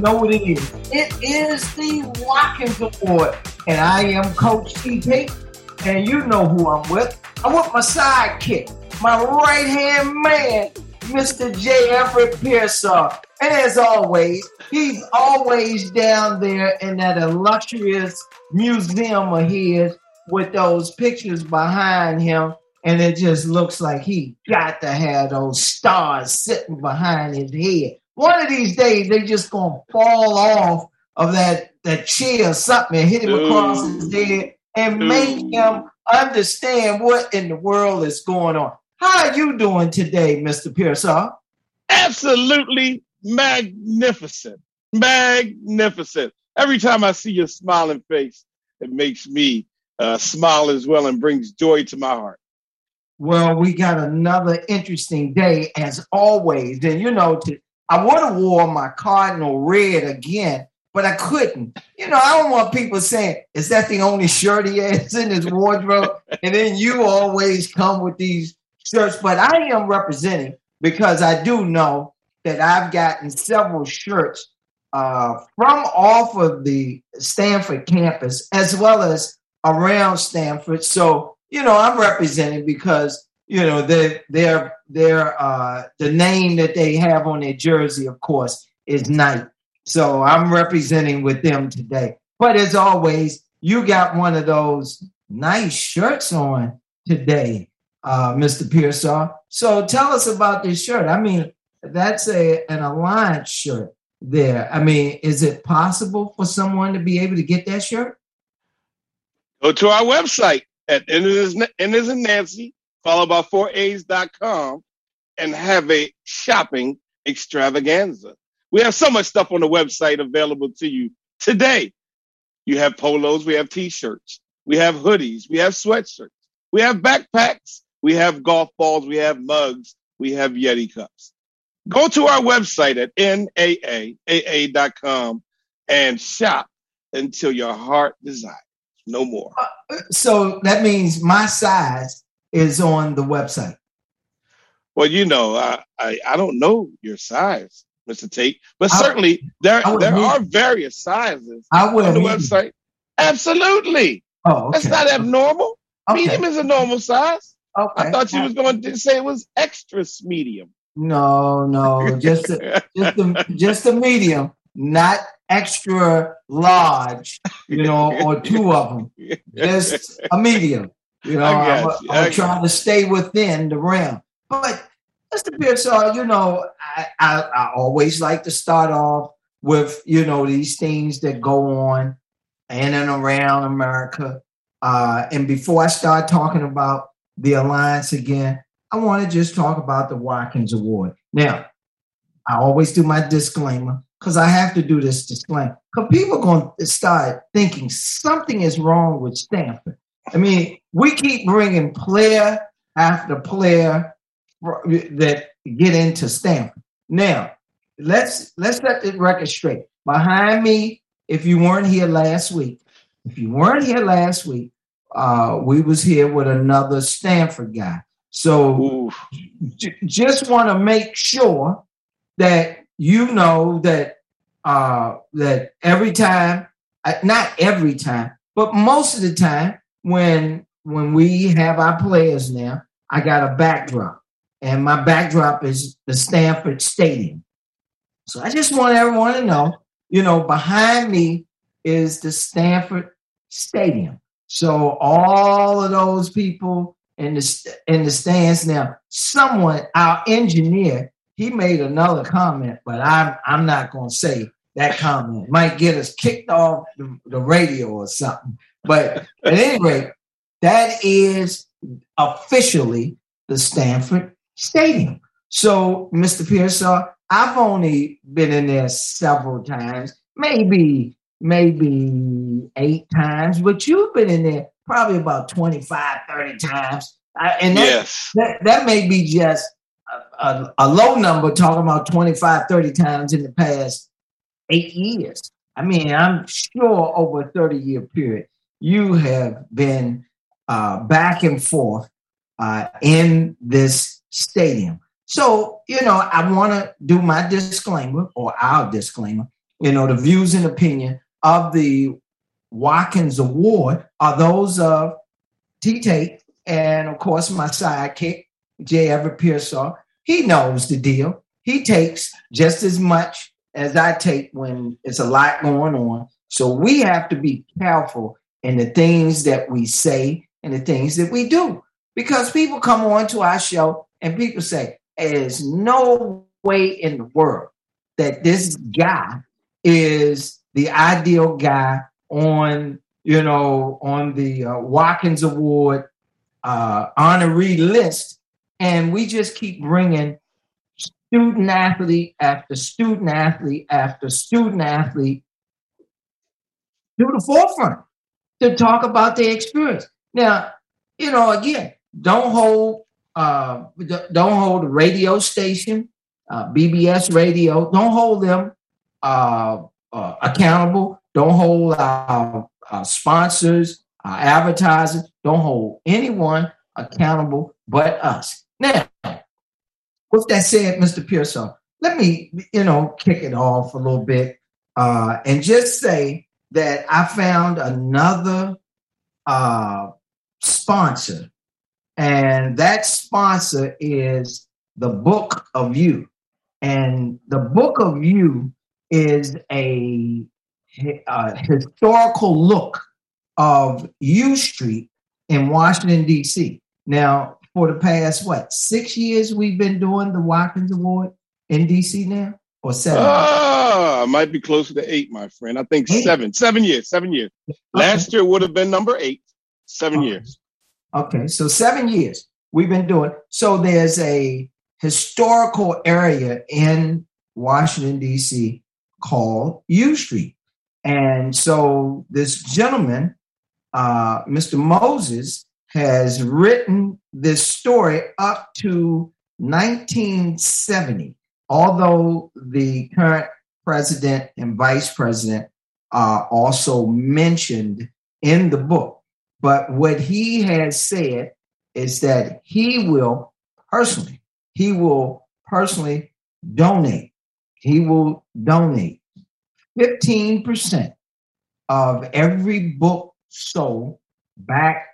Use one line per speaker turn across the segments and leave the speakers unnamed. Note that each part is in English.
know what it is. It is the Watkins Award, and I am Coach TP, and you know who I'm with. I'm with my sidekick, my right hand man, Mr. J. Everett Pearsall. And as always, he's always down there in that illustrious museum of his with those pictures behind him. And it just looks like he got to have those stars sitting behind his head. One of these days, they just gonna fall off of that, that chair or something and hit him Ooh. across his head and Ooh. make him understand what in the world is going on. How are you doing today, Mr. Pearsall?
Absolutely magnificent. Magnificent. Every time I see your smiling face, it makes me uh, smile as well and brings joy to my heart.
Well, we got another interesting day as always. And you know, to, I would have wore my cardinal red again, but I couldn't. You know, I don't want people saying, "Is that the only shirt he has in his wardrobe?" and then you always come with these shirts. But I am representing because I do know that I've gotten several shirts uh, from off of the Stanford campus as well as around Stanford. So you know, I'm representing because you know they they're they're uh, the name that they have on their jersey, of course, is Knight. So I'm representing with them today. But as always, you got one of those nice shirts on today, uh, Mr. Pearsall. So tell us about this shirt. I mean, that's a an alliance shirt there. I mean, is it possible for someone to be able to get that shirt?
Go to our website at and Nancy, followed by 4A's.com, and have a shopping extravaganza. We have so much stuff on the website available to you today. You have polos, we have t-shirts, we have hoodies, we have sweatshirts, we have backpacks, we have golf balls, we have mugs, we have Yeti cups. Go to our website at NAAAA.com and shop until your heart desires. No more. Uh,
so that means my size is on the website.
Well, you know, I, I, I don't know your size, Mr. Tate, but I, certainly there there are various sizes on the website. Absolutely. Oh, okay. That's not abnormal. Okay. Medium is a normal size. Okay. I thought you was going to say it was extra medium.
No, no, just a, just a, just a medium, not extra large, you know, or two of them. Just a medium. You know, I'm, you. I'm trying to stay within the realm. But Mr. Pearsall, you know, I, I, I always like to start off with, you know, these things that go on in and around America. Uh, and before I start talking about the alliance again, I want to just talk about the Watkins Award. Now, I always do my disclaimer because I have to do this disclaimer. Because people are going to start thinking something is wrong with Stanford. I mean, we keep bringing player after player that get into Stanford. Now, let's let's set the record straight. Behind me, if you weren't here last week, if you weren't here last week, uh, we was here with another Stanford guy. So j- just want to make sure that you know that uh, that every time, uh, not every time, but most of the time when when we have our players now, I got a backdrop, and my backdrop is the Stanford Stadium. So I just want everyone to know, you know, behind me is the Stanford Stadium. So all of those people in the in the stands now, someone, our engineer, he made another comment, but I'm I'm not going to say that comment. Might get us kicked off the, the radio or something. But at any rate, that is officially the Stanford Stadium. So, Mr. Pearsall, I've only been in there several times, maybe maybe eight times, but you've been in there probably about 25, 30 times. and that, yes. that, that may be just a, a, low number talking about 25, 30 times in the past eight years. I mean, I'm sure over a 30 year period, you have been uh, back and forth uh, in this stadium. So, you know, I want to do my disclaimer or our disclaimer. you know, the views and opinion of the Watkins Award are those of T Tate and, of course, my sidekick, J. Everett Pearsall. He knows the deal. He takes just as much as I take when it's a lot going on. So we have to be careful in the things that we say and the things that we do. Because people come on to our show and people say, there's no way in the world that this guy is the ideal guy on, you know, on the uh, Watkins Award uh, honoree list. And we just keep bringing student athlete after student athlete after student athlete to the forefront to talk about their experience. Now, you know, again, don't hold uh, don't hold the radio station, uh, BBS radio. Don't hold them uh, uh, accountable. Don't hold our, our sponsors, our advertisers. Don't hold anyone accountable but us. Now, with that said, Mr. Pearson, let me you know kick it off a little bit uh, and just say that I found another uh, sponsor, and that sponsor is the Book of You. And the Book of You is a, a historical look of U Street in Washington, D.C. Now, for the past, what, six years we've been doing the Watkins Award in D.C. now? Or seven?
Ah, might be closer to eight, my friend. I think eight? seven. Seven years. Seven years. Okay. Last year would have been number eight. Seven
okay.
years.
Okay, so seven years we've been doing. So there's a historical area in Washington D.C. called U Street, and so this gentleman, uh, Mr. Moses, has written this story up to 1970 although the current president and vice president are also mentioned in the book, but what he has said is that he will personally, he will personally donate. He will donate 15% of every book sold back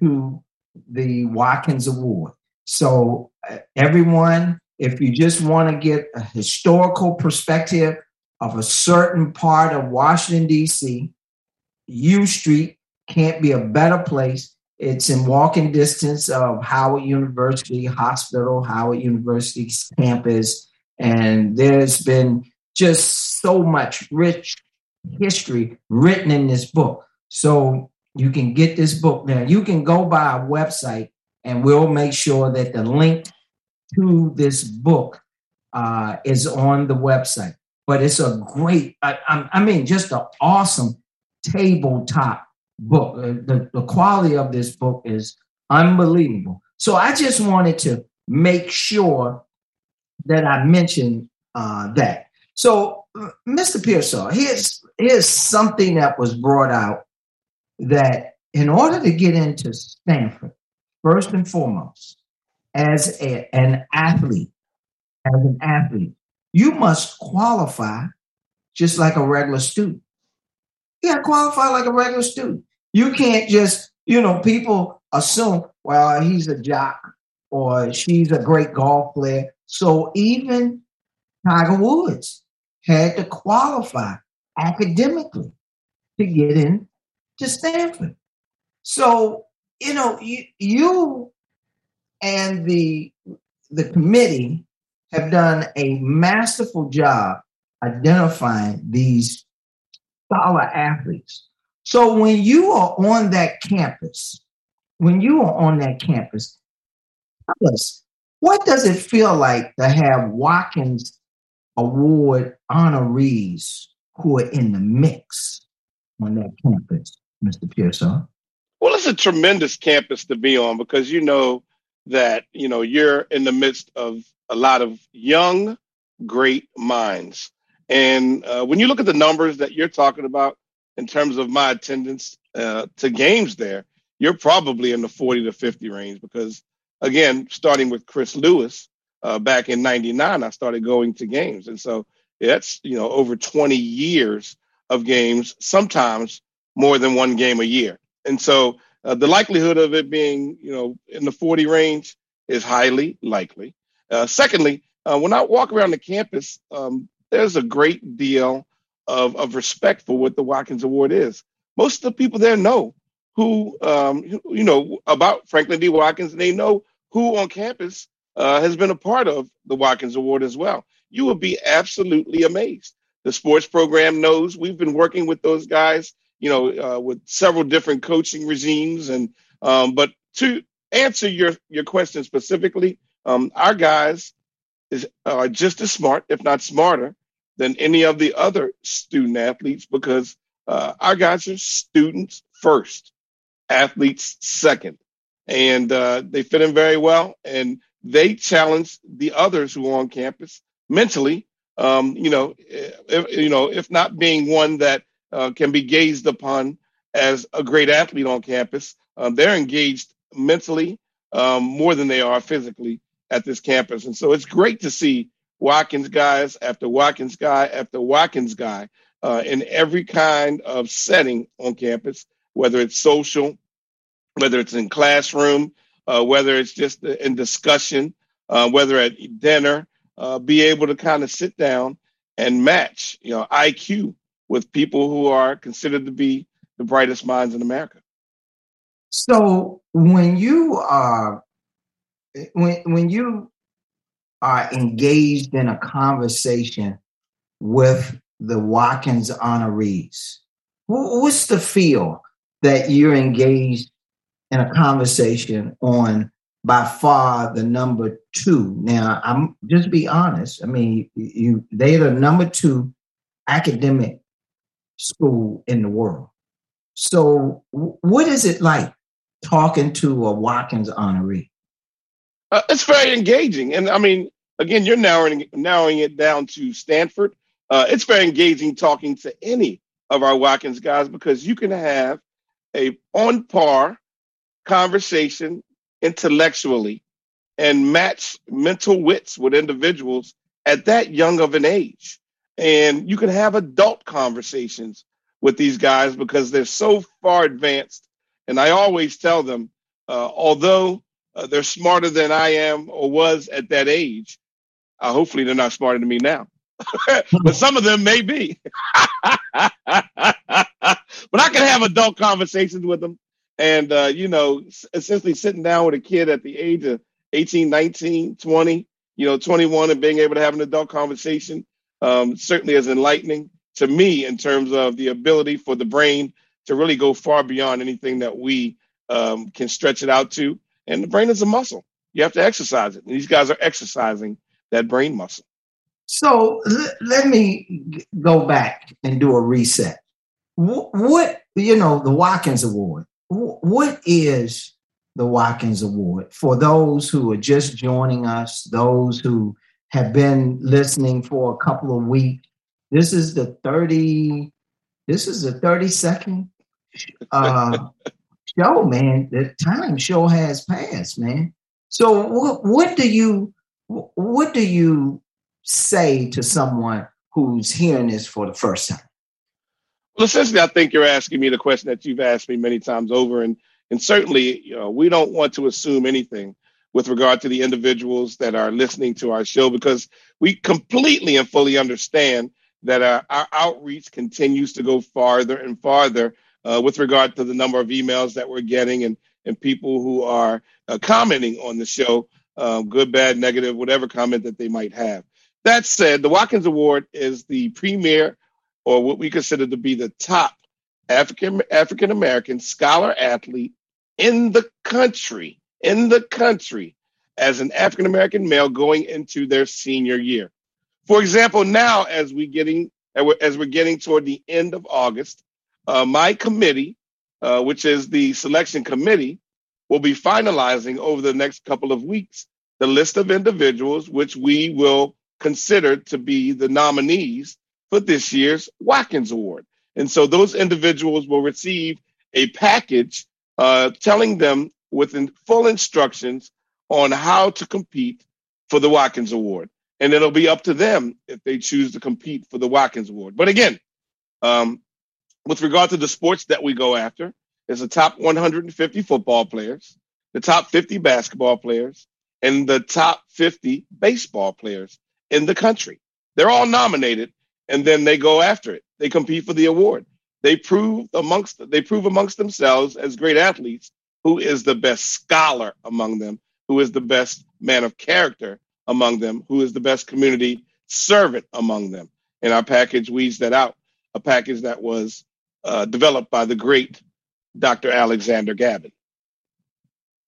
to the Watkins Award. So uh, everyone if you just want to get a historical perspective of a certain part of Washington, D.C., U Street can't be a better place. It's in walking distance of Howard University Hospital, Howard University's campus, and there's been just so much rich history written in this book. So you can get this book now. You can go by our website, and we'll make sure that the link to this book uh, is on the website. But it's a great, I, I mean, just an awesome tabletop book. Uh, the, the quality of this book is unbelievable. So I just wanted to make sure that I mentioned uh, that. So, uh, Mr. Pearsall, here's here's something that was brought out that in order to get into Stanford, first and foremost, as a, an athlete, as an athlete, you must qualify just like a regular student. You got to qualify like a regular student. You can't just, you know, people assume, well, he's a jock or she's a great golf player. So even Tiger Woods had to qualify academically to get in to Stanford. So, you know, you, you and the the committee have done a masterful job identifying these scholar athletes. So when you are on that campus, when you are on that campus, tell us what does it feel like to have Watkins Award honorees who are in the mix on that campus, Mr. Pearson?
Well, it's a tremendous campus to be on because you know that you know you're in the midst of a lot of young, great minds. And uh, when you look at the numbers that you're talking about in terms of my attendance uh, to games there, you're probably in the 40 to 50 range because, again, starting with Chris Lewis uh, back in 99, I started going to games. And so That's you know over 20 years of games, sometimes more than one game a year. And so uh, the likelihood of it being you know in the 40 range is highly likely. Uh, secondly, uh, when I walk around the campus, um, there's a great deal of, of respect for what the Watkins Award is. Most of the people there know who, um, you know, about Franklin D. Watkins, and they know who on campus uh, has been a part of the Watkins Award as well. You will be absolutely amazed. The sports program knows we've been working with those guys, you know, uh, with several different coaching regimes, and um, but to answer your your question specifically, um, our guys is are just as smart, if not smarter, than any of the other student athletes because uh, our guys are students first, athletes second, and uh, they fit in very well. And they challenge the others who are on campus mentally. Um, you know, if, you know, if not being one that uh, can be gazed upon as a great athlete on campus, um, they're engaged mentally um, more than they are physically at this campus. And so it's great to see Watkins guys after Watkins guy after Watkins guy uh, in every kind of setting on campus, whether it's social, whether it's in classroom, uh, whether it's just in discussion, uh, whether at dinner, uh, be able to kind of sit down and match, you know, IQ with people who are considered to be the brightest minds in America.
So when you are when when you are engaged in a conversation with the Watkins honorees, what's the feel that you're engaged in a conversation on by far the number two? Now, I'm just be honest. I mean, you they're the number two academic school in the world. So, what is it like talking to a Watkins honoree?
Uh, it's very engaging, and I mean, again, you're narrowing narrowing it down to Stanford. Uh, it's very engaging talking to any of our Watkins guys because you can have a on par conversation intellectually and match mental wits with individuals at that young of an age. And you can have adult conversations with these guys because they're so far advanced. And I always tell them, uh, although uh, they're smarter than I am or was at that age. Uh, hopefully, they're not smarter than me now, but some of them may be. but I can have adult conversations with them. And, uh, you know, essentially sitting down with a kid at the age of 18, 19, 20, you know, 21 and being able to have an adult conversation um, certainly is enlightening to me in terms of the ability for the brain to really go far beyond anything that we um, can stretch it out to. And the brain is a muscle. You have to exercise it. And these guys are exercising that brain muscle.
So l- let me go back and do a reset. What, you know, the Watkins Award, what is the Watkins Award for those who are just joining us, those who have been listening for a couple of weeks? This is the 30, this is the 32nd uh, show, man. The time show has passed, man. So what, what do you what do you say to someone who's hearing this for the first time?
Well, essentially, I think you're asking me the question that you've asked me many times over, and and certainly, you know, we don't want to assume anything with regard to the individuals that are listening to our show because we completely and fully understand that our, our outreach continues to go farther and farther uh, with regard to the number of emails that we're getting and, and people who are uh, commenting on the show, um, good, bad, negative, whatever comment that they might have. That said, the Watkins Award is the premier, or what we consider to be the top African African American scholar athlete in the country, in the country, as an African American male going into their senior year. For example, now as we getting as we're getting toward the end of August, uh, my committee, uh, which is the selection committee, will be finalizing over the next couple of weeks the list of individuals which we will consider to be the nominees for this year's Watkins Award. And so those individuals will receive a package uh, telling them with full instructions on how to compete for the Watkins Award. and it'll be up to them if they choose to compete for the Watkins Award. But again, um, with regard to the sports that we go after, it's the top 150 football players, the top 50 basketball players, and the top 50 baseball players in the country. They're all nominated, and then they go after it. They compete for the award. They prove amongst they prove amongst themselves as great athletes who is the best scholar among them, who is the best man of character among them, who is the best community servant among them. And our package weeds that out, a package that was uh, developed by the great Dr. Alexander Gavin.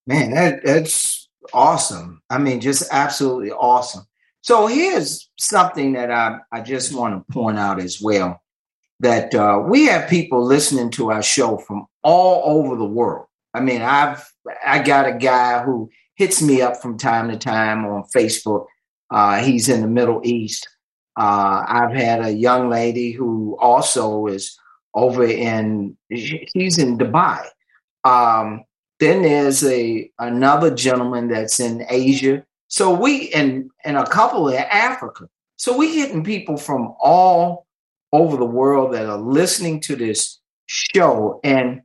Man, that, that's awesome. I mean, just absolutely awesome. So here's something that I, I just want to point out as well that uh, we have people listening to our show from all over the world. I mean, I've I got a guy who hits me up from time to time on Facebook. Uh, he's in the Middle East. Uh, I've had a young lady who also is over in he's in Dubai. Um, then there's a another gentleman that's in Asia. So we and and a couple in Africa. So we getting people from all over the world that are listening to this show. And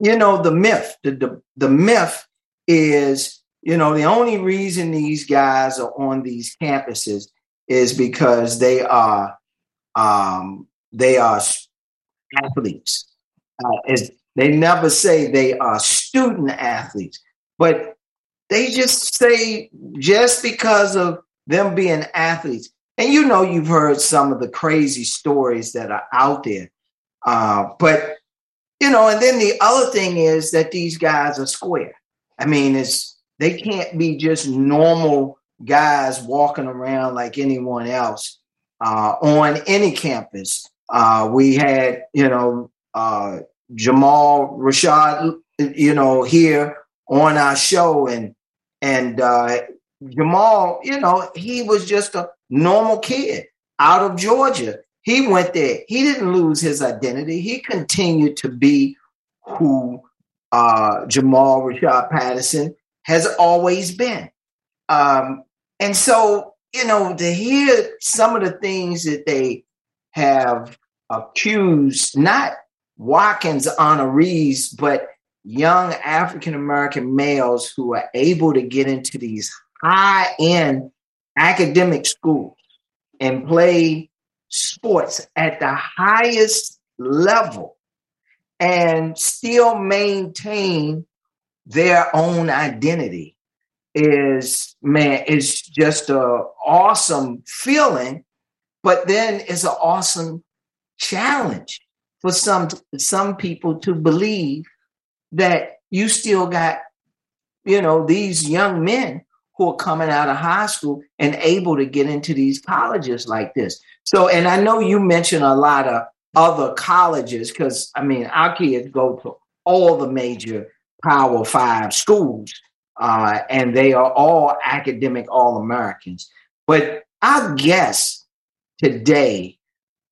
you know, the myth, the, the, the myth is, you know, the only reason these guys are on these campuses is because they are um, they are athletes. Uh, they never say they are student athletes, but they just say just because of them being athletes. And you know, you've heard some of the crazy stories that are out there. Uh, but you know, and then the other thing is that these guys are square. I mean, it's they can't be just normal guys walking around like anyone else uh, on any campus. Uh, we had, you know, uh, Jamal Rashad, you know, here on our show, and and uh, Jamal, you know, he was just a normal kid out of Georgia. He went there. He didn't lose his identity. He continued to be who uh, Jamal Rashad Patterson has always been. Um, and so, you know, to hear some of the things that they have accused, not Watkins honorees, but young African American males who are able to get into these high end academic schools and play sports at the highest level and still maintain their own identity is man is just a awesome feeling but then it's an awesome challenge for some some people to believe that you still got you know these young men who are coming out of high school and able to get into these colleges like this so and i know you mentioned a lot of other colleges because i mean our kids go to all the major power five schools uh, and they are all academic all americans but i guess today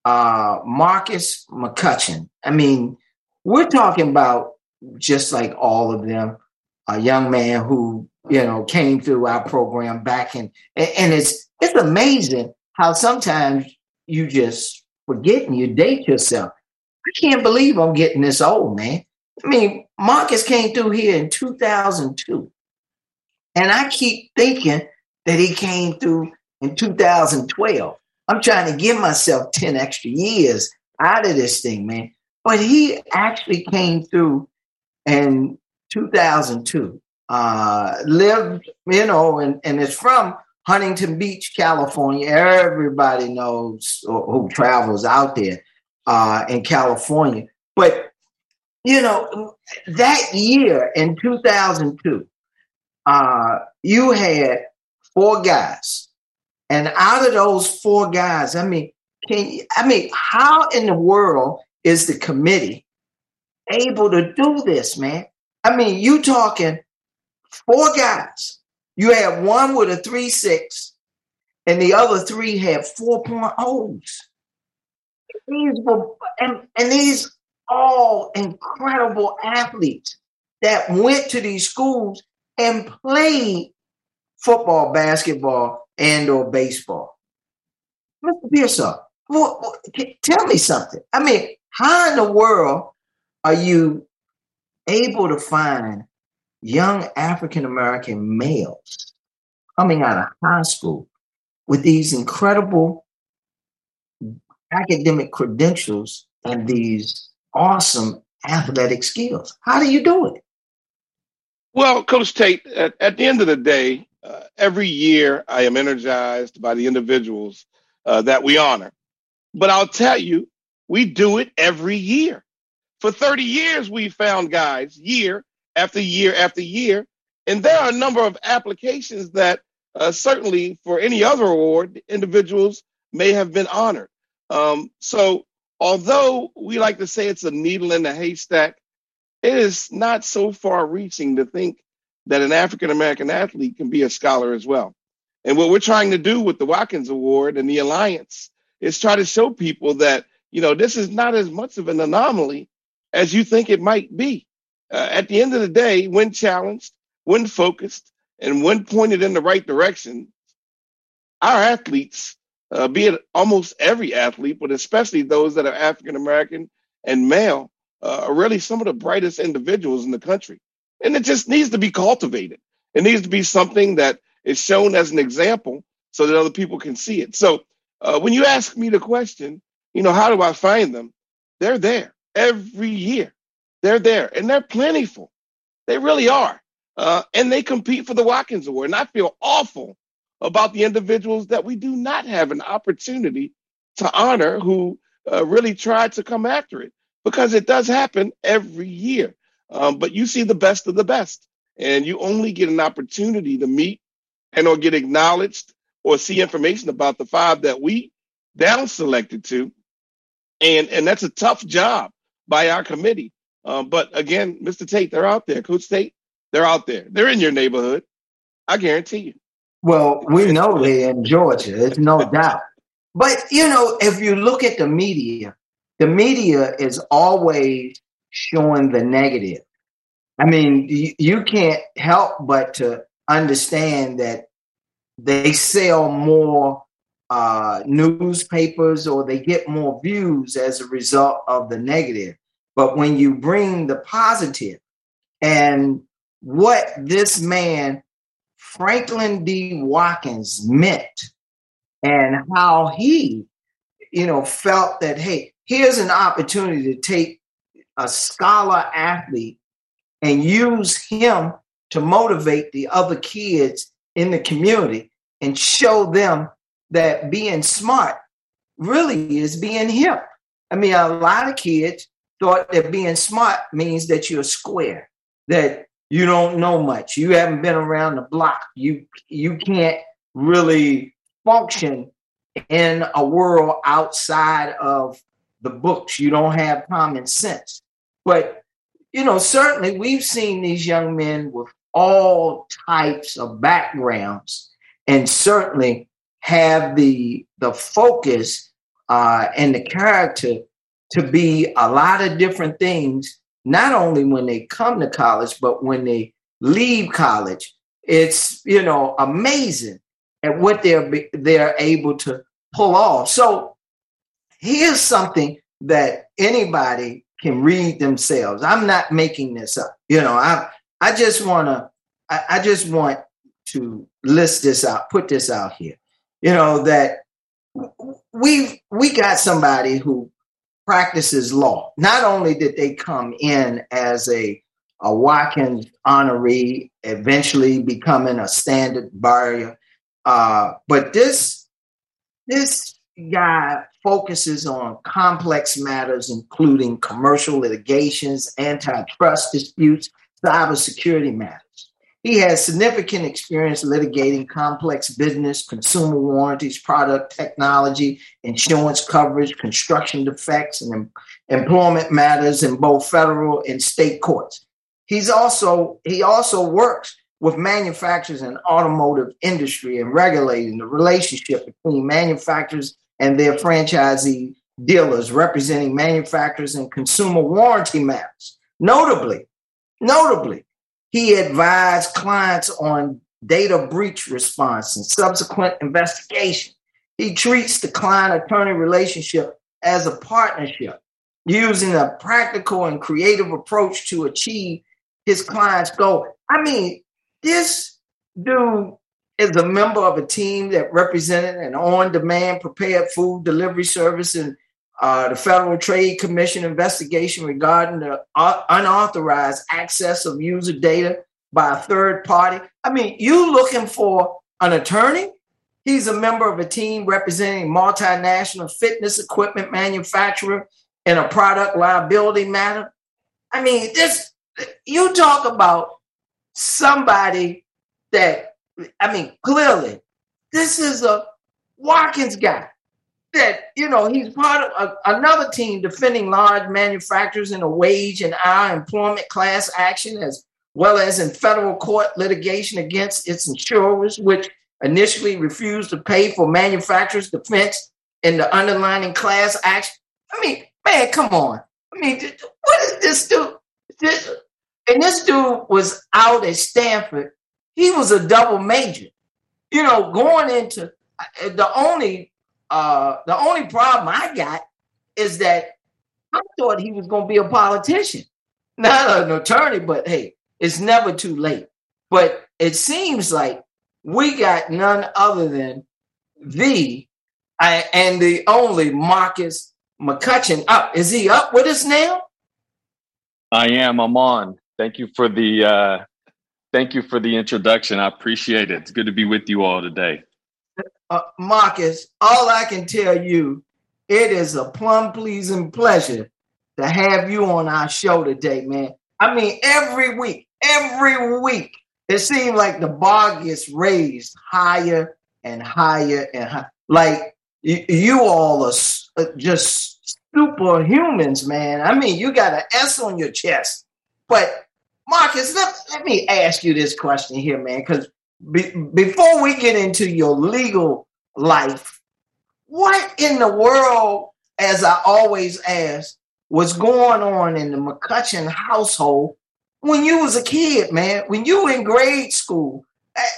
uh, marcus mccutcheon i mean we're talking about just like all of them a young man who you know came through our program back in and it's it's amazing how sometimes you just forgetting you date yourself. I can't believe I'm getting this old, man. I mean, Marcus came through here in 2002. And I keep thinking that he came through in 2012. I'm trying to give myself 10 extra years out of this thing, man. But he actually came through in 2002. Uh, lived, you know, and, and it's from Huntington Beach, California. Everybody knows who travels out there uh, in California. But, you know, that year in 2002, uh, you had four guys. And out of those four guys, I mean, can you, I mean, how in the world is the committee able to do this, man? I mean, you talking four guys you had one with a three six, and the other three had 4.0s. These were, and, and these all incredible athletes that went to these schools and played football, basketball, and or baseball. Mr. Pearsall, well, tell me something. I mean, how in the world are you able to find young African American males coming out of high school with these incredible academic credentials and these awesome athletic skills? How do you do it?
Well, Coach Tate, at, at the end of the day, uh, every year I am energized by the individuals uh, that we honor. But I'll tell you, we do it every year. For 30 years, we found guys year after year after year. And there are a number of applications that uh, certainly for any other award, individuals may have been honored. Um, so, although we like to say it's a needle in a haystack, it is not so far reaching to think that an African American athlete can be a scholar as well. And what we're trying to do with the Watkins Award and the Alliance is try to show people that, you know, this is not as much of an anomaly as you think it might be. Uh, at the end of the day, when challenged, when focused, and when pointed in the right direction, our athletes, uh, be it almost every athlete, but especially those that are African American and male, uh, are really some of the brightest individuals in the country. And it just needs to be cultivated. It needs to be something that is shown as an example so that other people can see it. So uh, when you ask me the question, you know, how do I find them? They're there every year. They're there and they're plentiful. They really are. Uh, and they compete for the Watkins Award. And I feel awful about the individuals that we do not have an opportunity to honor who uh, really tried to come after it because it does happen every year. Um, but you see the best of the best, and you only get an opportunity to meet and or get acknowledged or see information about the five that we down selected to, and and that's a tough job by our committee. Um, but again, Mr. Tate, they're out there. Coach Tate, they're out there. They're in your neighborhood. I guarantee you.
Well, we know they're in Georgia. There's no doubt. But you know, if you look at the media, the media is always showing the negative. I mean, you, you can't help but to understand that they sell more uh, newspapers or they get more views as a result of the negative. But when you bring the positive and what this man, Franklin D. Watkins, meant and how he, you know, felt that, hey, here's an opportunity to take a scholar athlete and use him to motivate the other kids in the community and show them that being smart really is being hip. I mean, a lot of kids thought that being smart means that you're square, that you don't know much, you haven't been around the block, you you can't really function in a world outside of the books. You don't have common sense. But, you know, certainly we've seen these young men with all types of backgrounds and certainly have the the focus uh, and the character to be a lot of different things not only when they come to college but when they leave college it's you know amazing at what they're they're able to pull off so here's something that anybody can read themselves. I'm not making this up. You know, I I just want to I, I just want to list this out, put this out here. You know that we we got somebody who practices law. Not only did they come in as a a Watkins honoree, eventually becoming a standard barrier, uh, but this this guy focuses on complex matters, including commercial litigations, antitrust disputes, cybersecurity matters. He has significant experience litigating complex business, consumer warranties, product technology, insurance coverage, construction defects, and em- employment matters in both federal and state courts. He's also he also works with manufacturers and automotive industry and regulating the relationship between manufacturers and their franchisee dealers representing manufacturers and consumer warranty matters. Notably, notably, he advised clients on data breach response and subsequent investigation. He treats the client attorney relationship as a partnership, using a practical and creative approach to achieve his client's goal. I mean, this dude is a member of a team that represented an on demand prepared food delivery service and uh, the Federal Trade Commission investigation regarding the uh, unauthorized access of user data by a third party. I mean, you looking for an attorney? He's a member of a team representing multinational fitness equipment manufacturer in a product liability matter. I mean, this you talk about somebody that I mean, clearly, this is a Watkins guy that you know he's part of a, another team defending large manufacturers in a wage and hour employment class action as well as in federal court litigation against its insurers which initially refused to pay for manufacturers defense in the underlying class action. I mean man come on. I mean what is this dude this, and this dude was out at stanford. He was a double major. You know going into uh, the only uh, the only problem I got is that I thought he was going to be a politician, not an attorney. But hey, it's never too late. But it seems like we got none other than the and the only Marcus McCutcheon up. Is he up with us now?
I am. I'm on. Thank you for the uh, thank you for the introduction. I appreciate it. It's good to be with you all today
uh, Marcus, all I can tell you, it is a plum pleasing pleasure to have you on our show today, man. I mean, every week, every week, it seems like the bar gets raised higher and higher and higher. Like you, all are uh, just superhumans, man. I mean, you got an S on your chest. But Marcus, let, let me ask you this question here, man, because be, before we get into your legal life, what in the world, as I always ask, was going on in the McCutcheon household when you was a kid, man? When you were in grade school,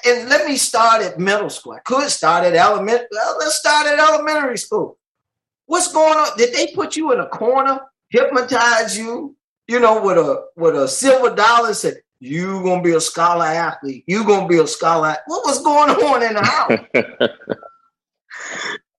and let me start at middle school. I could start at elementary. Let's start at elementary school. What's going on? Did they put you in a corner, hypnotize you, you know, with a with a silver dollar? Said, you gonna be a scholar athlete. You gonna be a scholar. What was going on in the house?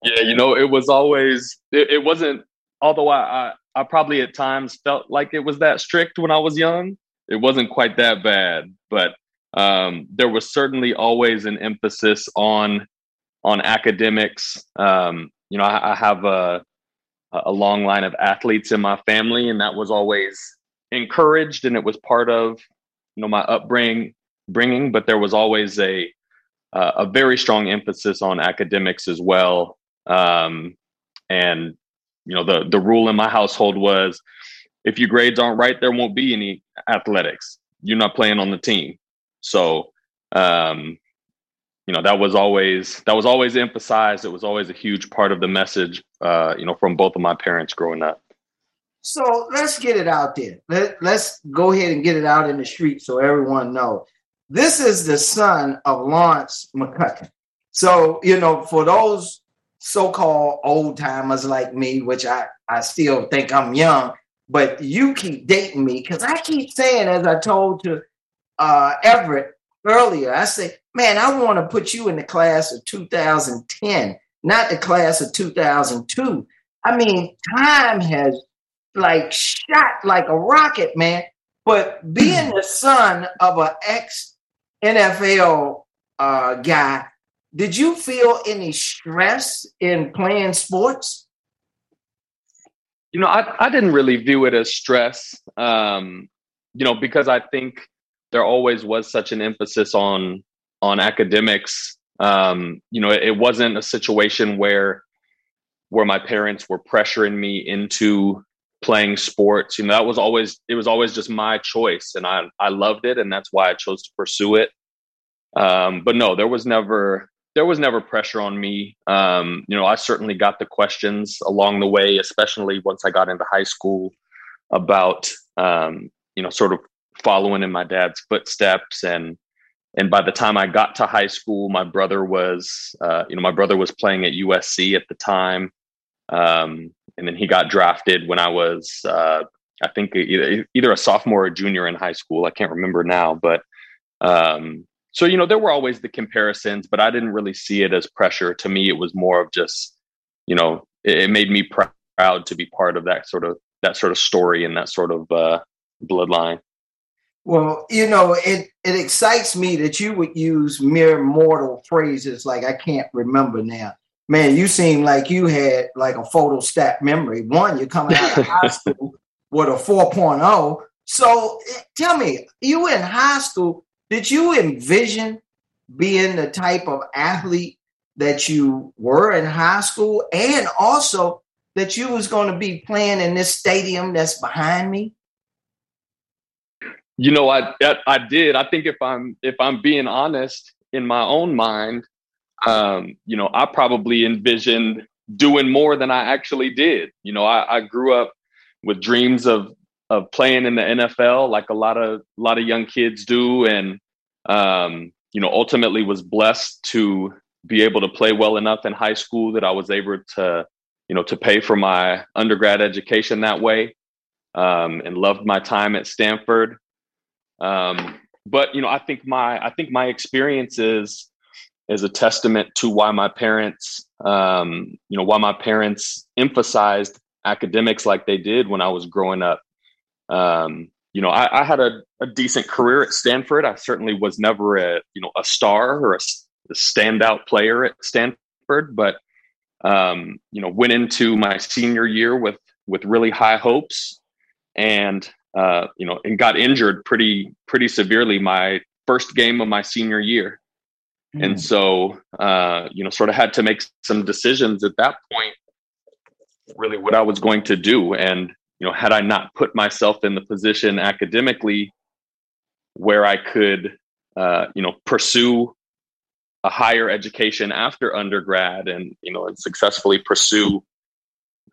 yeah, you know, it was always. It, it wasn't. Although I, I, I probably at times felt like it was that strict when I was young. It wasn't quite that bad, but um, there was certainly always an emphasis on on academics. Um, you know, I, I have a a long line of athletes in my family, and that was always encouraged, and it was part of you know my upbringing bringing but there was always a uh, a very strong emphasis on academics as well. Um, and you know the the rule in my household was if your grades aren't right there won't be any athletics. You're not playing on the team. So um, you know that was always that was always emphasized. It was always a huge part of the message uh, you know from both of my parents growing up
so let's get it out there. Let, let's go ahead and get it out in the street so everyone knows. This is the son of Lawrence McCutcheon. So, you know, for those so-called old timers like me, which I, I still think I'm young, but you keep dating me because I keep saying, as I told to uh, Everett earlier, I say, man, I want to put you in the class of 2010, not the class of 2002. I mean, time has like shot like a rocket, man. But being the son of an ex NFL uh, guy, did you feel any stress in playing sports?
You know, I, I didn't really view it as stress, um, you know, because I think there always was such an emphasis on on academics. Um, you know, it, it wasn't a situation where where my parents were pressuring me into playing sports. You know that was always it was always just my choice and i i loved it and that's why i chose to pursue it. Um, but no there was never there was never pressure on me. Um, you know i certainly got the questions along the way especially once i got into high school about um, you know sort of following in my dad's footsteps. And and by the time I got to high school, my brother was, uh, you know, my brother was playing at USC at the time, um, and then he got drafted when I was, uh, I think, either, either a sophomore or junior in high school. I can't remember now, but um, so you know, there were always the comparisons, but I didn't really see it as pressure. To me, it was more of just, you know, it, it made me proud to be part of that sort of that sort of story and that sort of uh, bloodline.
Well, you know, it it excites me that you would use mere mortal phrases like I can't remember now. Man, you seem like you had like a photostat memory. One, you're coming out of high school with a 4.0. So eh, tell me, you in high school, did you envision being the type of athlete that you were in high school and also that you was going to be playing in this stadium that's behind me?
You know, I I did. I think if I'm if I'm being honest in my own mind, um, you know, I probably envisioned doing more than I actually did. You know, I, I grew up with dreams of of playing in the NFL, like a lot of a lot of young kids do, and um, you know, ultimately was blessed to be able to play well enough in high school that I was able to, you know, to pay for my undergrad education that way, um, and loved my time at Stanford. Um, but you know, I think my I think my experiences is a testament to why my parents, um, you know, why my parents emphasized academics like they did when I was growing up. Um, you know, I, I had a, a, decent career at Stanford. I certainly was never a you know a star or a, a standout player at Stanford, but um, you know, went into my senior year with with really high hopes, and uh, you know, and got injured pretty pretty severely my first game of my senior year. Mm. And so, uh, you know, sort of had to make some decisions at that point, really what I was going to do. And, you know, had I not put myself in the position academically where I could, uh, you know, pursue a higher education after undergrad and, you know, and successfully pursue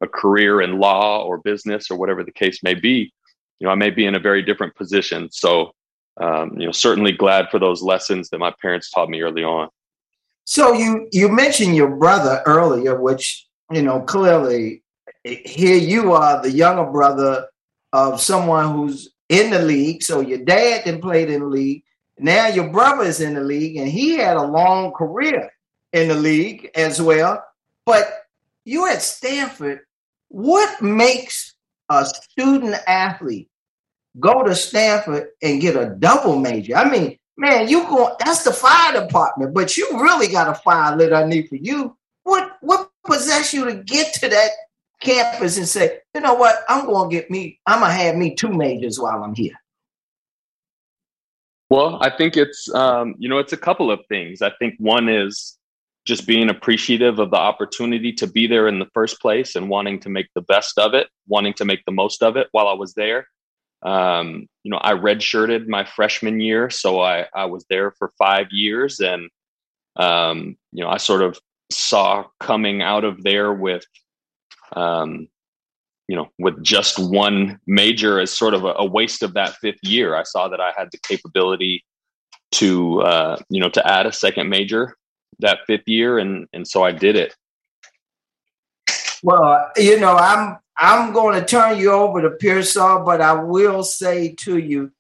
a career in law or business or whatever the case may be, you know, I may be in a very different position. So, um, you know, certainly glad for those lessons that my parents taught me early on.
So you you mentioned your brother earlier, which you know clearly here you are, the younger brother of someone who's in the league. So your dad then played in the league. Now your brother is in the league, and he had a long career in the league as well. But you at Stanford, what makes a student athlete go to Stanford and get a double major. I mean, man, you go that's the fire department, but you really got a fire lit underneath for you. What what possessed you to get to that campus and say, you know what, I'm gonna get me, I'm gonna have me two majors while I'm here?
Well, I think it's um, you know, it's a couple of things. I think one is just being appreciative of the opportunity to be there in the first place and wanting to make the best of it, wanting to make the most of it while I was there. Um, you know, I redshirted my freshman year, so I, I was there for five years, and um, you know, I sort of saw coming out of there with, um, you know, with just one major as sort of a, a, waste of that fifth year. I saw that I had the capability to, uh, you know, to add a second major that fifth year, and and so I did it.
Well, you know, I'm I'm going to turn you over to Pearsall, but I will say to you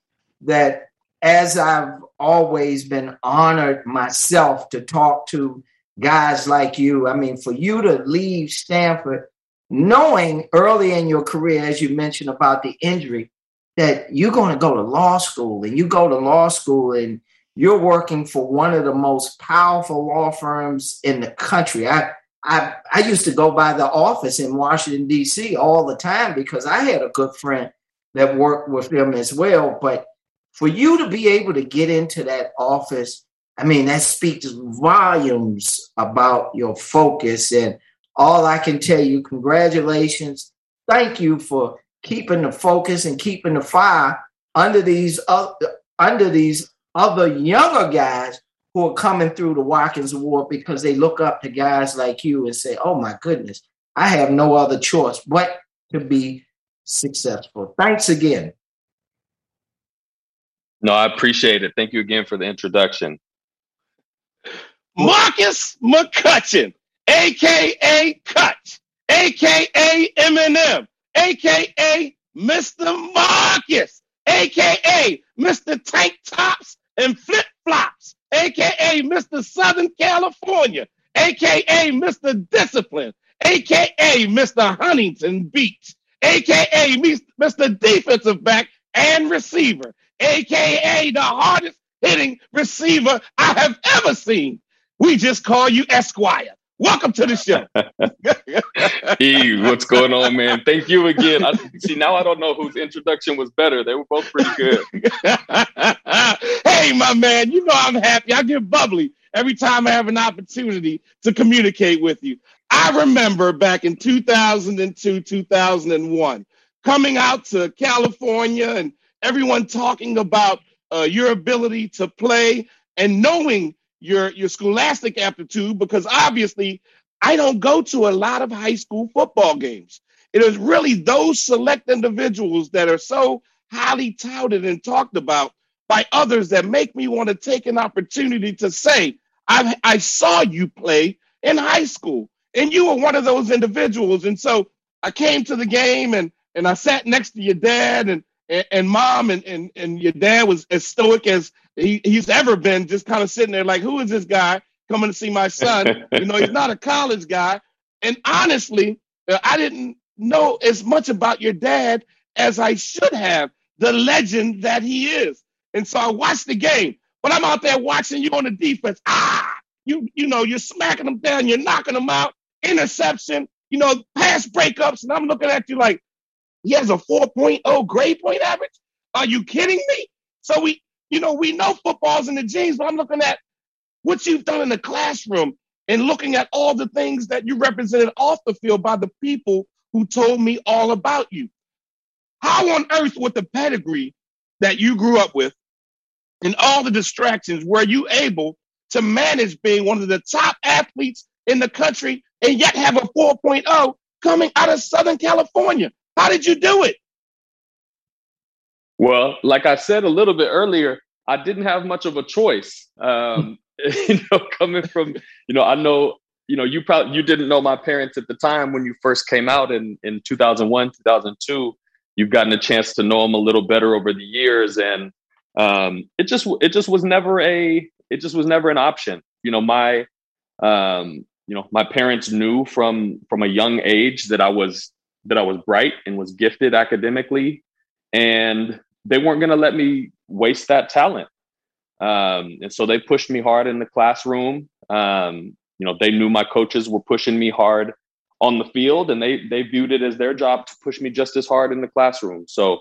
that as I've always been honored myself to talk to guys like you, I mean, for you to leave Stanford, knowing early in your career, as you mentioned about the injury, that you're going to go to law school and you go to law school and you're working for one of the most powerful law firms in the country. I, I, I used to go by the office in Washington, D.C. all the time because I had a good friend that worked with them as well. But for you to be able to get into that office, I mean, that speaks volumes about your focus. And all I can tell you, congratulations. Thank you for keeping the focus and keeping the fire under these uh, under these other younger guys who are coming through the Watkins Award because they look up to guys like you and say, "Oh my goodness, I have no other choice but to be successful." Thanks again.
No, I appreciate it. Thank you again for the introduction.
Marcus McCutcheon, aka Cut, aka Eminem, aka Mr. Marcus, aka Mr. Tank Tops and Flip Flops, aka Mr. Southern California, aka Mr. Discipline, aka Mr. Huntington Beach, aka Mr. Defensive Back and Receiver, aka the hardest hitting receiver I have ever seen. We just call you Esquire. Welcome to the show.
hey, what's going on, man? Thank you again. I, see, now I don't know whose introduction was better. They were both pretty good.
hey, my man, you know I'm happy. I get bubbly every time I have an opportunity to communicate with you. I remember back in 2002, 2001, coming out to California and everyone talking about uh, your ability to play and knowing your your scholastic aptitude because obviously I don't go to a lot of high school football games. It is really those select individuals that are so highly touted and talked about by others that make me want to take an opportunity to say, I, I saw you play in high school and you were one of those individuals. And so I came to the game and, and I sat next to your dad and, and, and mom and, and, and your dad was as stoic as he, he's ever been just kind of sitting there like, who is this guy coming to see my son? you know, he's not a college guy. And honestly, uh, I didn't know as much about your dad as I should have, the legend that he is. And so I watched the game, but I'm out there watching you on the defense. Ah, you, you know, you're smacking them down, you're knocking them out, interception, you know, pass breakups. And I'm looking at you like, he has a 4.0 grade point average. Are you kidding me? So we, you know, we know football's in the genes, but I'm looking at what you've done in the classroom and looking at all the things that you represented off the field by the people who told me all about you. How on earth, with the pedigree that you grew up with and all the distractions, were you able to manage being one of the top athletes in the country and yet have a 4.0 coming out of Southern California? How did you do it?
Well, like I said a little bit earlier, I didn't have much of a choice. Um, you know, coming from, you know, I know, you know, you probably you didn't know my parents at the time when you first came out in in 2001, 2002. You've gotten a chance to know them a little better over the years, and um, it just it just was never a it just was never an option. You know, my um, you know my parents knew from from a young age that I was that I was bright and was gifted academically, and they weren't going to let me waste that talent. Um, and so they pushed me hard in the classroom. Um, you know, they knew my coaches were pushing me hard on the field, and they they viewed it as their job to push me just as hard in the classroom. So,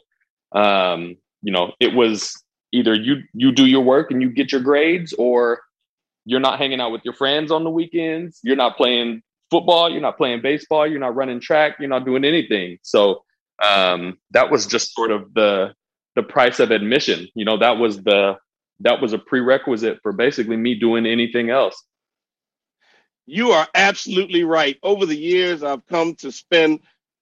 um, you know, it was either you you do your work and you get your grades, or you're not hanging out with your friends on the weekends. You're not playing football. You're not playing baseball. You're not running track. You're not doing anything. So um, that was just sort of the the price of admission. You know, that was the that was a prerequisite for basically me doing anything else.
You are absolutely right. Over the years, I've come to spend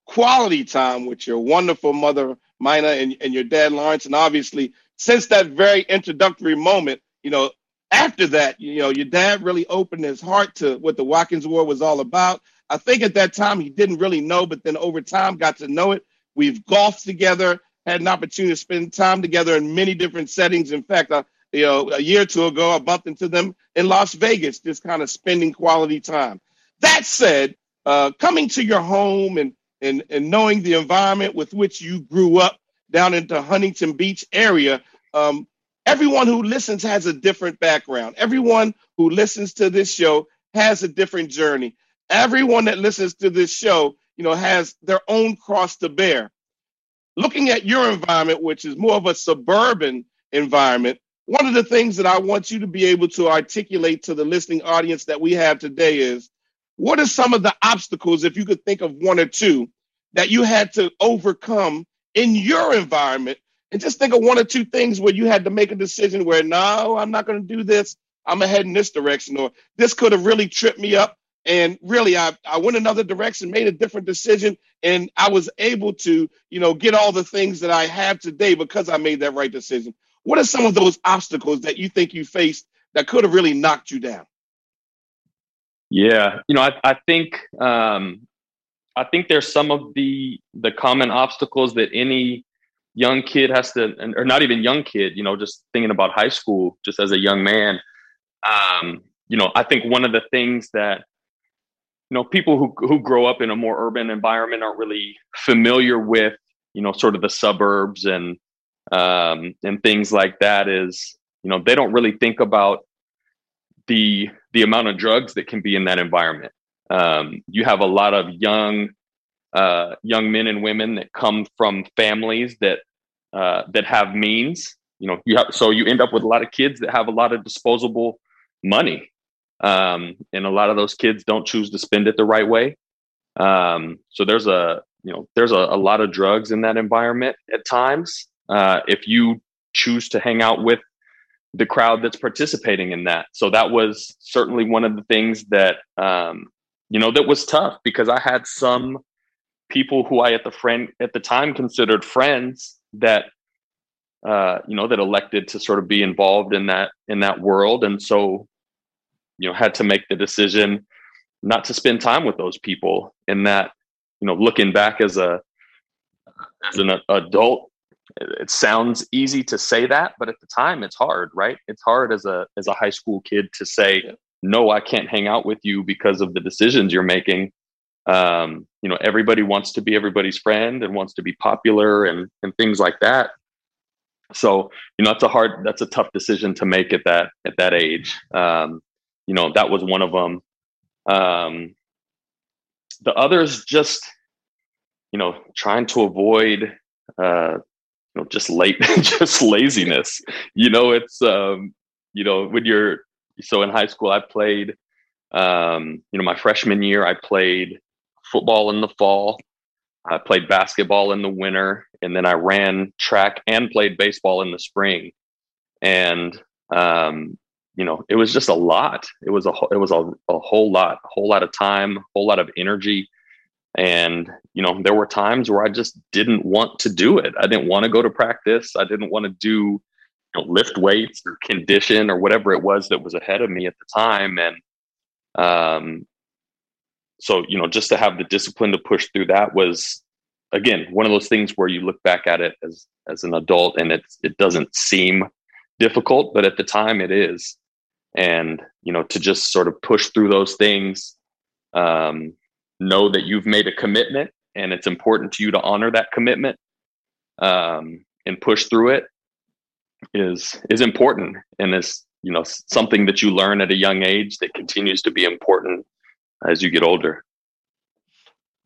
quality time with your wonderful mother, Mina, and, and your dad, Lawrence. And obviously, since that very introductory moment, you know, after that, you know, your dad really opened his heart to what the Watkins Award was all about. I think at that time he didn't really know, but then over time got to know it. We've golfed together had an opportunity to spend time together in many different settings. In fact, uh, you know, a year or two ago, I bumped into them in Las Vegas, just kind of spending quality time. That said, uh, coming to your home and, and, and knowing the environment with which you grew up down into Huntington Beach area, um, everyone who listens has a different background. Everyone who listens to this show has a different journey. Everyone that listens to this show, you know, has their own cross to bear looking at your environment, which is more of a suburban environment, one of the things that I want you to be able to articulate to the listening audience that we have today is what are some of the obstacles, if you could think of one or two, that you had to overcome in your environment? And just think of one or two things where you had to make a decision where, no, I'm not going to do this. I'm going to head in this direction, or this could have really tripped me up. And really, I, I went another direction, made a different decision, and I was able to, you know, get all the things that I have today because I made that right decision. What are some of those obstacles that you think you faced that could have really knocked you down?
Yeah, you know, I, I think um, I think there's some of the the common obstacles that any young kid has to, or not even young kid, you know, just thinking about high school, just as a young man. Um, you know, I think one of the things that you know people who who grow up in a more urban environment aren't really familiar with, you know, sort of the suburbs and um, and things like that is, you know, they don't really think about the the amount of drugs that can be in that environment. Um, you have a lot of young uh, young men and women that come from families that uh, that have means. You know, you have so you end up with a lot of kids that have a lot of disposable money, um, and a lot of those kids don't choose to spend it the right way. Um, so there's a you know there's a, a, lot of drugs in that environment at times. Uh, if you choose to hang out with the crowd that's participating in that, so that was certainly one of the things that um, you know that was tough because I had some people who I at the friend at the time considered friends that uh, you know that elected to sort of be involved in that in that world, and so you know had to make the decision not to spend time with those people. And that you know, looking back as a as an adult, it sounds easy to say that, but at the time, it's hard, right? It's hard as a as a high school kid to say, "No, I can't hang out with you because of the decisions you're making." um, you know everybody wants to be everybody's friend and wants to be popular and and things like that so you know that's a hard that's a tough decision to make at that at that age um, you know that was one of them um, the others just you know trying to avoid uh, you know just late just laziness you know it's um, you know when you're so in high school i played um, you know my freshman year i played football in the fall. I played basketball in the winter, and then I ran track and played baseball in the spring. And um, you know, it was just a lot. It was a it was a, a whole lot, a whole lot of time, a whole lot of energy. And you know, there were times where I just didn't want to do it. I didn't want to go to practice. I didn't want to do you know, lift weights or condition or whatever it was that was ahead of me at the time. And um, so you know just to have the discipline to push through that was again one of those things where you look back at it as as an adult and it it doesn't seem difficult but at the time it is and you know to just sort of push through those things um, know that you've made a commitment and it's important to you to honor that commitment um, and push through it is is important and is you know something that you learn at a young age that continues to be important as you get older.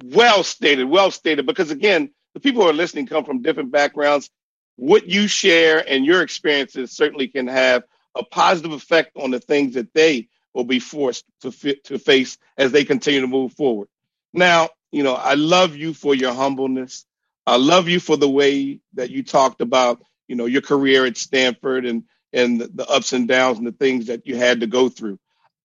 Well stated, well stated. Because again, the people who are listening come from different backgrounds. What you share and your experiences certainly can have a positive effect on the things that they will be forced to fit, to face as they continue to move forward. Now, you know, I love you for your humbleness. I love you for the way that you talked about, you know, your career at Stanford and and the ups and downs and the things that you had to go through.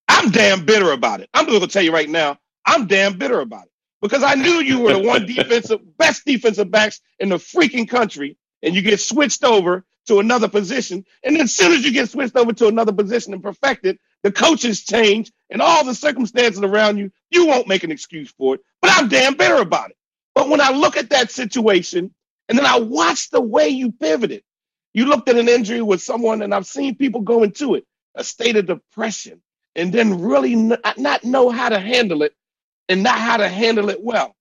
I'm damn bitter about it. I'm going to tell you right now, I'm damn bitter about it because I knew you were the one defensive, best defensive backs in the freaking country, and you get switched over to another position. And then as soon as you get switched over to another position and perfected, the coaches change and all the circumstances around you, you won't make an excuse for it. But I'm damn bitter about it. But when I look at that situation and then I watch the way you pivoted, you looked at an injury with someone, and I've seen people go into it, a state of depression, and then really not know how to handle it and not how to handle it well.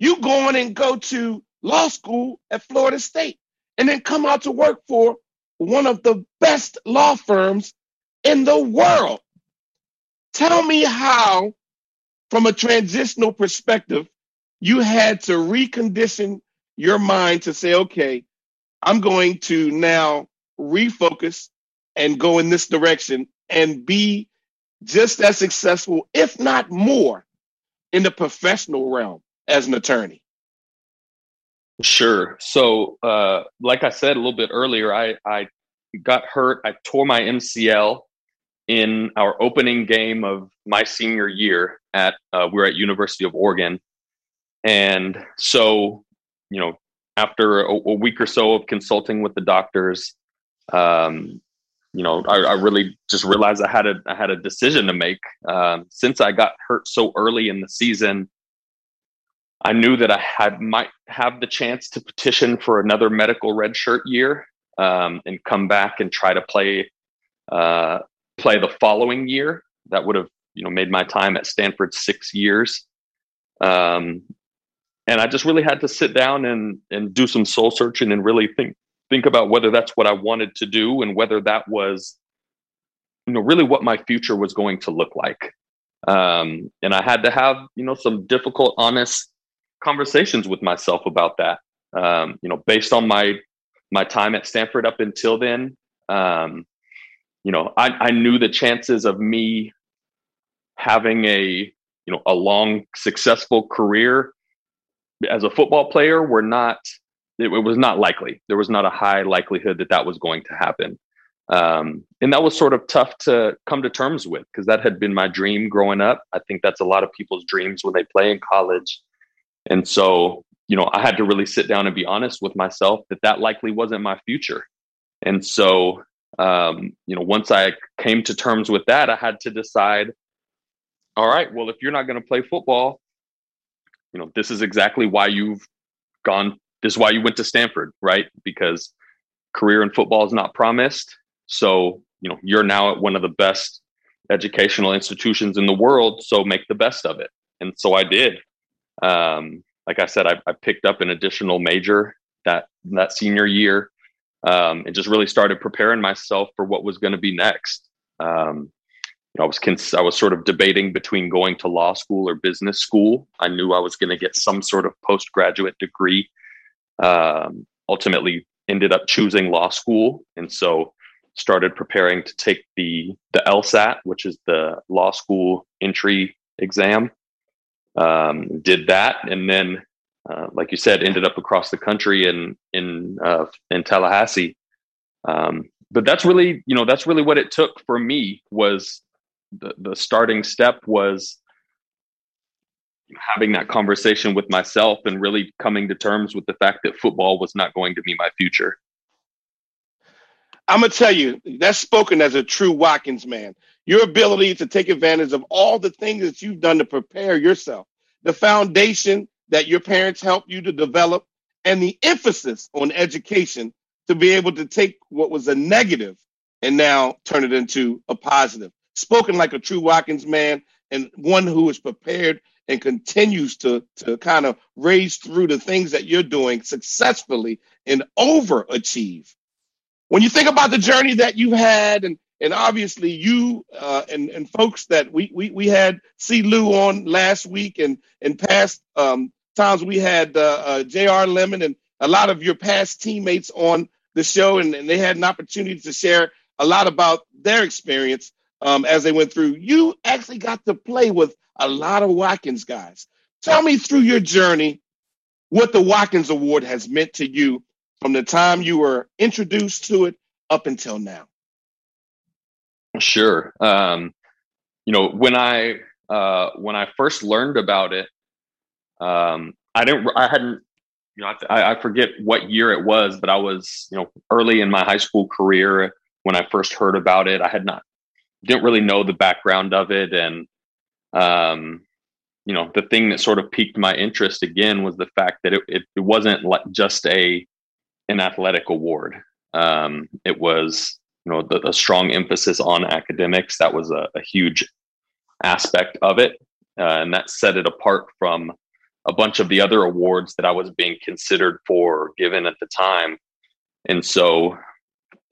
You go on and go to law school at Florida State and then come out to work for one of the best law firms in the world. Tell me how, from a transitional perspective, you had to recondition your mind to say, okay, I'm going to now refocus and go in this direction and be just as successful, if not more, in the professional realm as an attorney?
Sure. So, uh, like I said a little bit earlier, I, I got hurt. I tore my MCL in our opening game of my senior year at uh, we are at University of Oregon, and so you know after a, a week or so of consulting with the doctors, um, you know, I, I, really just realized I had a I had a decision to make. Um, since I got hurt so early in the season, I knew that I had might have the chance to petition for another medical redshirt year um, and come back and try to play uh, play the following year. That would have you know made my time at Stanford six years. Um, and I just really had to sit down and and do some soul searching and really think think about whether that's what I wanted to do and whether that was, you know, really what my future was going to look like. Um, and I had to have, you know, some difficult, honest conversations with myself about that. Um, you know, based on my my time at Stanford up until then, um, you know, I, I knew the chances of me having a you know a long successful career as a football player were not it, it, was not likely. There was not a high likelihood that that was going to happen. Um, and that was sort of tough to come to terms with because that had been my dream growing up. I think that's a lot of people's dreams when they play in college. And so, you know, I had to really sit down and be honest with myself that that likely wasn't my future. And so, um, you know, once I came to terms with that, I had to decide all right, well, if you're not going to play football, you know, this is exactly why you've gone this is why you went to Stanford, right? Because career in football is not promised. So, you know, you're now at one of the best educational institutions in the world. So make the best of it. And so I did. Um, like I said, I, I, picked up an additional major that that senior year, um, and just really started preparing myself for what was going to be next. Um, you know, I was cons- I was sort of debating between going to law school or business school. I knew I was going to get some sort of postgraduate degree um, ultimately ended up choosing law school, and so started preparing to take the the LSAT, which is the law school entry exam. Um, did that, and then, uh, like you said, ended up across the country in in uh, in Tallahassee. Um, but that's really, you know, that's really what it took for me was the the starting step was having that conversation with myself and really coming to terms with the fact that football was not going to be my future.
I'm gonna tell you, that's spoken as a true Watkins man. Your ability to take advantage of all the things that you've done to prepare yourself, the foundation that your parents helped you to develop, and the emphasis on education to be able to take what was a negative and now turn it into a positive. Spoken like a true Watkins man and one who is prepared and continues to to kind of raise through the things that you're doing successfully and overachieve. When you think about the journey that you've had, and and obviously you uh, and and folks that we we we had C. Lou on last week, and and past um, times we had uh, uh, J.R. Lemon and a lot of your past teammates on the show, and, and they had an opportunity to share a lot about their experience um, as they went through. You actually got to play with a lot of Watkins guys. Tell me through your journey what the Watkins Award has meant to you from the time you were introduced to it up until now.
Sure. Um, you know, when I uh, when I first learned about it, um, I didn't. I hadn't. You know, I, I forget what year it was, but I was, you know, early in my high school career when I first heard about it. I had not didn't really know the background of it, and um, you know, the thing that sort of piqued my interest again was the fact that it, it, it wasn't like just a an athletic award. Um, it was, you know, the, a strong emphasis on academics. That was a, a huge aspect of it, uh, and that set it apart from a bunch of the other awards that I was being considered for given at the time. And so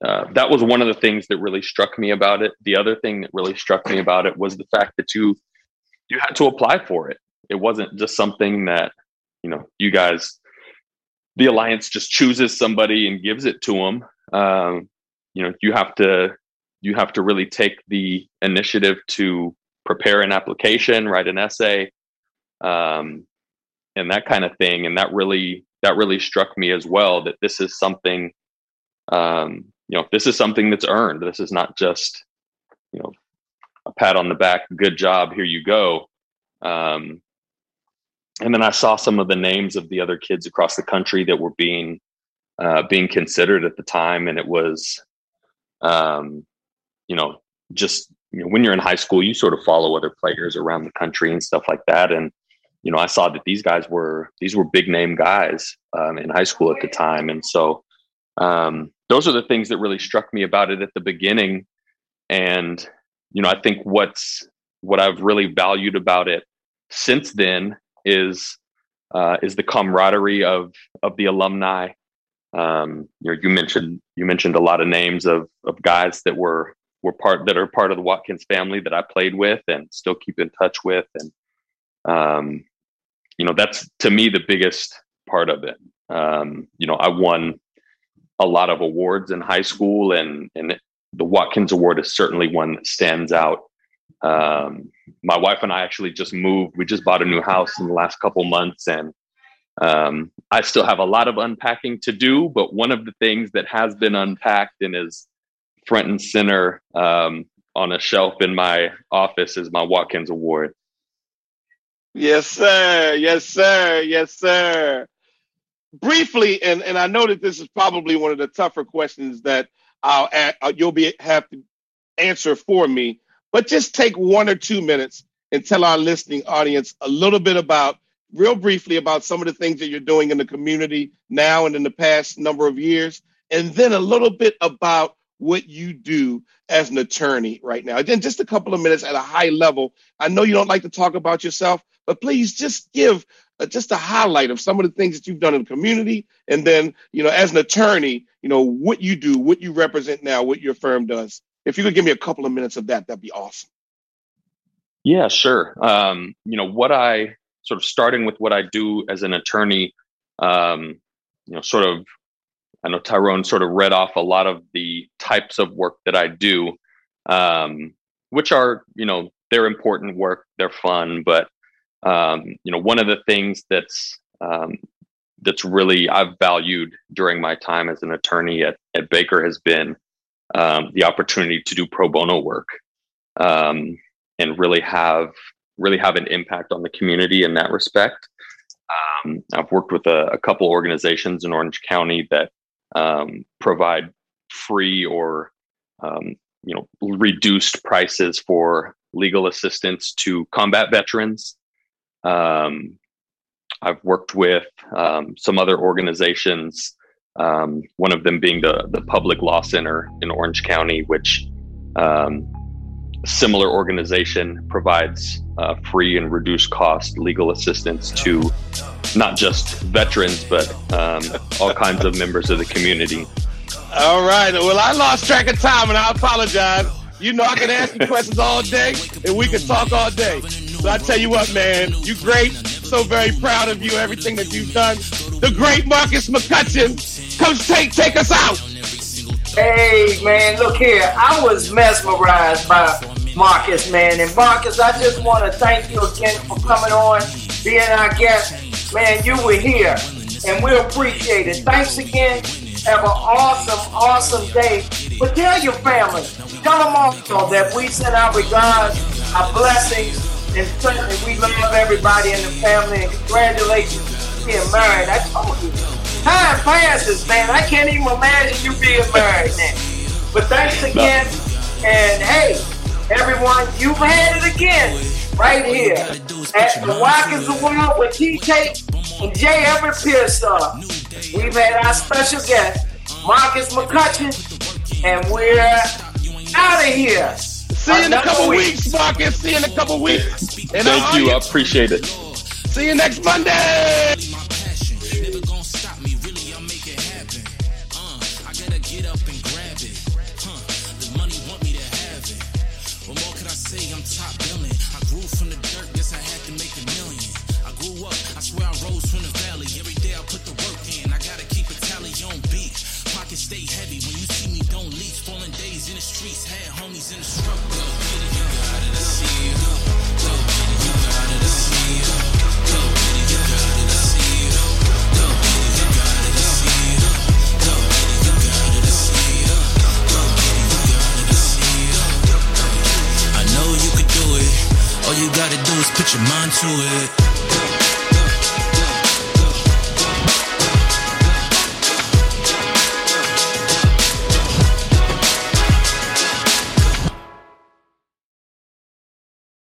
uh, that was one of the things that really struck me about it. The other thing that really struck me about it was the fact that you you had to apply for it. It wasn't just something that, you know, you guys, the alliance just chooses somebody and gives it to them. Um, you know, you have to, you have to really take the initiative to prepare an application, write an essay, um, and that kind of thing. And that really, that really struck me as well. That this is something, um, you know, this is something that's earned. This is not just, you know, a pat on the back, good job, here you go. Um, and then I saw some of the names of the other kids across the country that were being uh, being considered at the time, and it was um, you know, just you know, when you're in high school, you sort of follow other players around the country and stuff like that. And you know, I saw that these guys were these were big name guys um, in high school at the time, and so um, those are the things that really struck me about it at the beginning. And you know, I think what's what I've really valued about it since then is uh, is the camaraderie of of the alumni. Um, you know, you mentioned you mentioned a lot of names of of guys that were were part that are part of the Watkins family that I played with and still keep in touch with, and um, you know that's to me the biggest part of it. Um, you know, I won a lot of awards in high school, and and the Watkins Award is certainly one that stands out. Um, my wife and I actually just moved. We just bought a new house in the last couple months, and um, I still have a lot of unpacking to do. But one of the things that has been unpacked and is front and center um, on a shelf in my office is my Watkins Award.
Yes, sir. Yes, sir. Yes, sir. Briefly, and, and I know that this is probably one of the tougher questions that I'll uh, you'll be have to answer for me, but just take one or two minutes and tell our listening audience a little bit about, real briefly, about some of the things that you're doing in the community now and in the past number of years, and then a little bit about what you do as an attorney right now. Again, just a couple of minutes at a high level. I know you don't like to talk about yourself, but please just give uh, just a highlight of some of the things that you've done in the community, and then you know, as an attorney, you know what you do, what you represent now, what your firm does. If you could give me a couple of minutes of that, that'd be awesome.
Yeah, sure. Um, you know what I sort of starting with what I do as an attorney. Um, you know, sort of I know Tyrone sort of read off a lot of the types of work that I do, um, which are, you know, they're important work, they're fun, but um, you know, one of the things that's um, that's really I've valued during my time as an attorney at, at Baker has been um, the opportunity to do pro bono work um, and really have really have an impact on the community in that respect. Um, I've worked with a, a, couple organizations in Orange County that um, provide free or um, you know reduced prices for legal assistance to combat veterans. Um, I've worked with um, some other organizations. Um, one of them being the the Public Law Center in Orange County, which similar organization provides uh, free and reduced cost legal assistance to not just veterans, but um, all kinds of members of the community.
All right. Well, I lost track of time, and I apologize. You know, I can ask you questions all day, and we can talk all day. So I tell you what, man, you great. So very proud of you, everything that you've done. The great Marcus McCutcheon, Coach take take us out.
Hey, man, look here. I was mesmerized by Marcus, man. And Marcus, I just want to thank you again for coming on, being our guest. Man, you were here, and we appreciate it. Thanks again. Have an awesome, awesome day. But tell your family, tell them also that we send our regards, our blessings, and certainly we love everybody in the family. And congratulations being married. I told you, time passes, man. I can't even imagine you being married now. But thanks again, and hey, everyone, you've had it again right here at the Watkins Award with TK and J. Everett Pearsall. We've had our special guest, Marcus McCutcheon, and we're out of here.
See you in a couple weeks. weeks, Marcus. See you in a couple weeks.
And Thank you. I appreciate it.
See you next Monday.
All you gotta do is put your mind to it.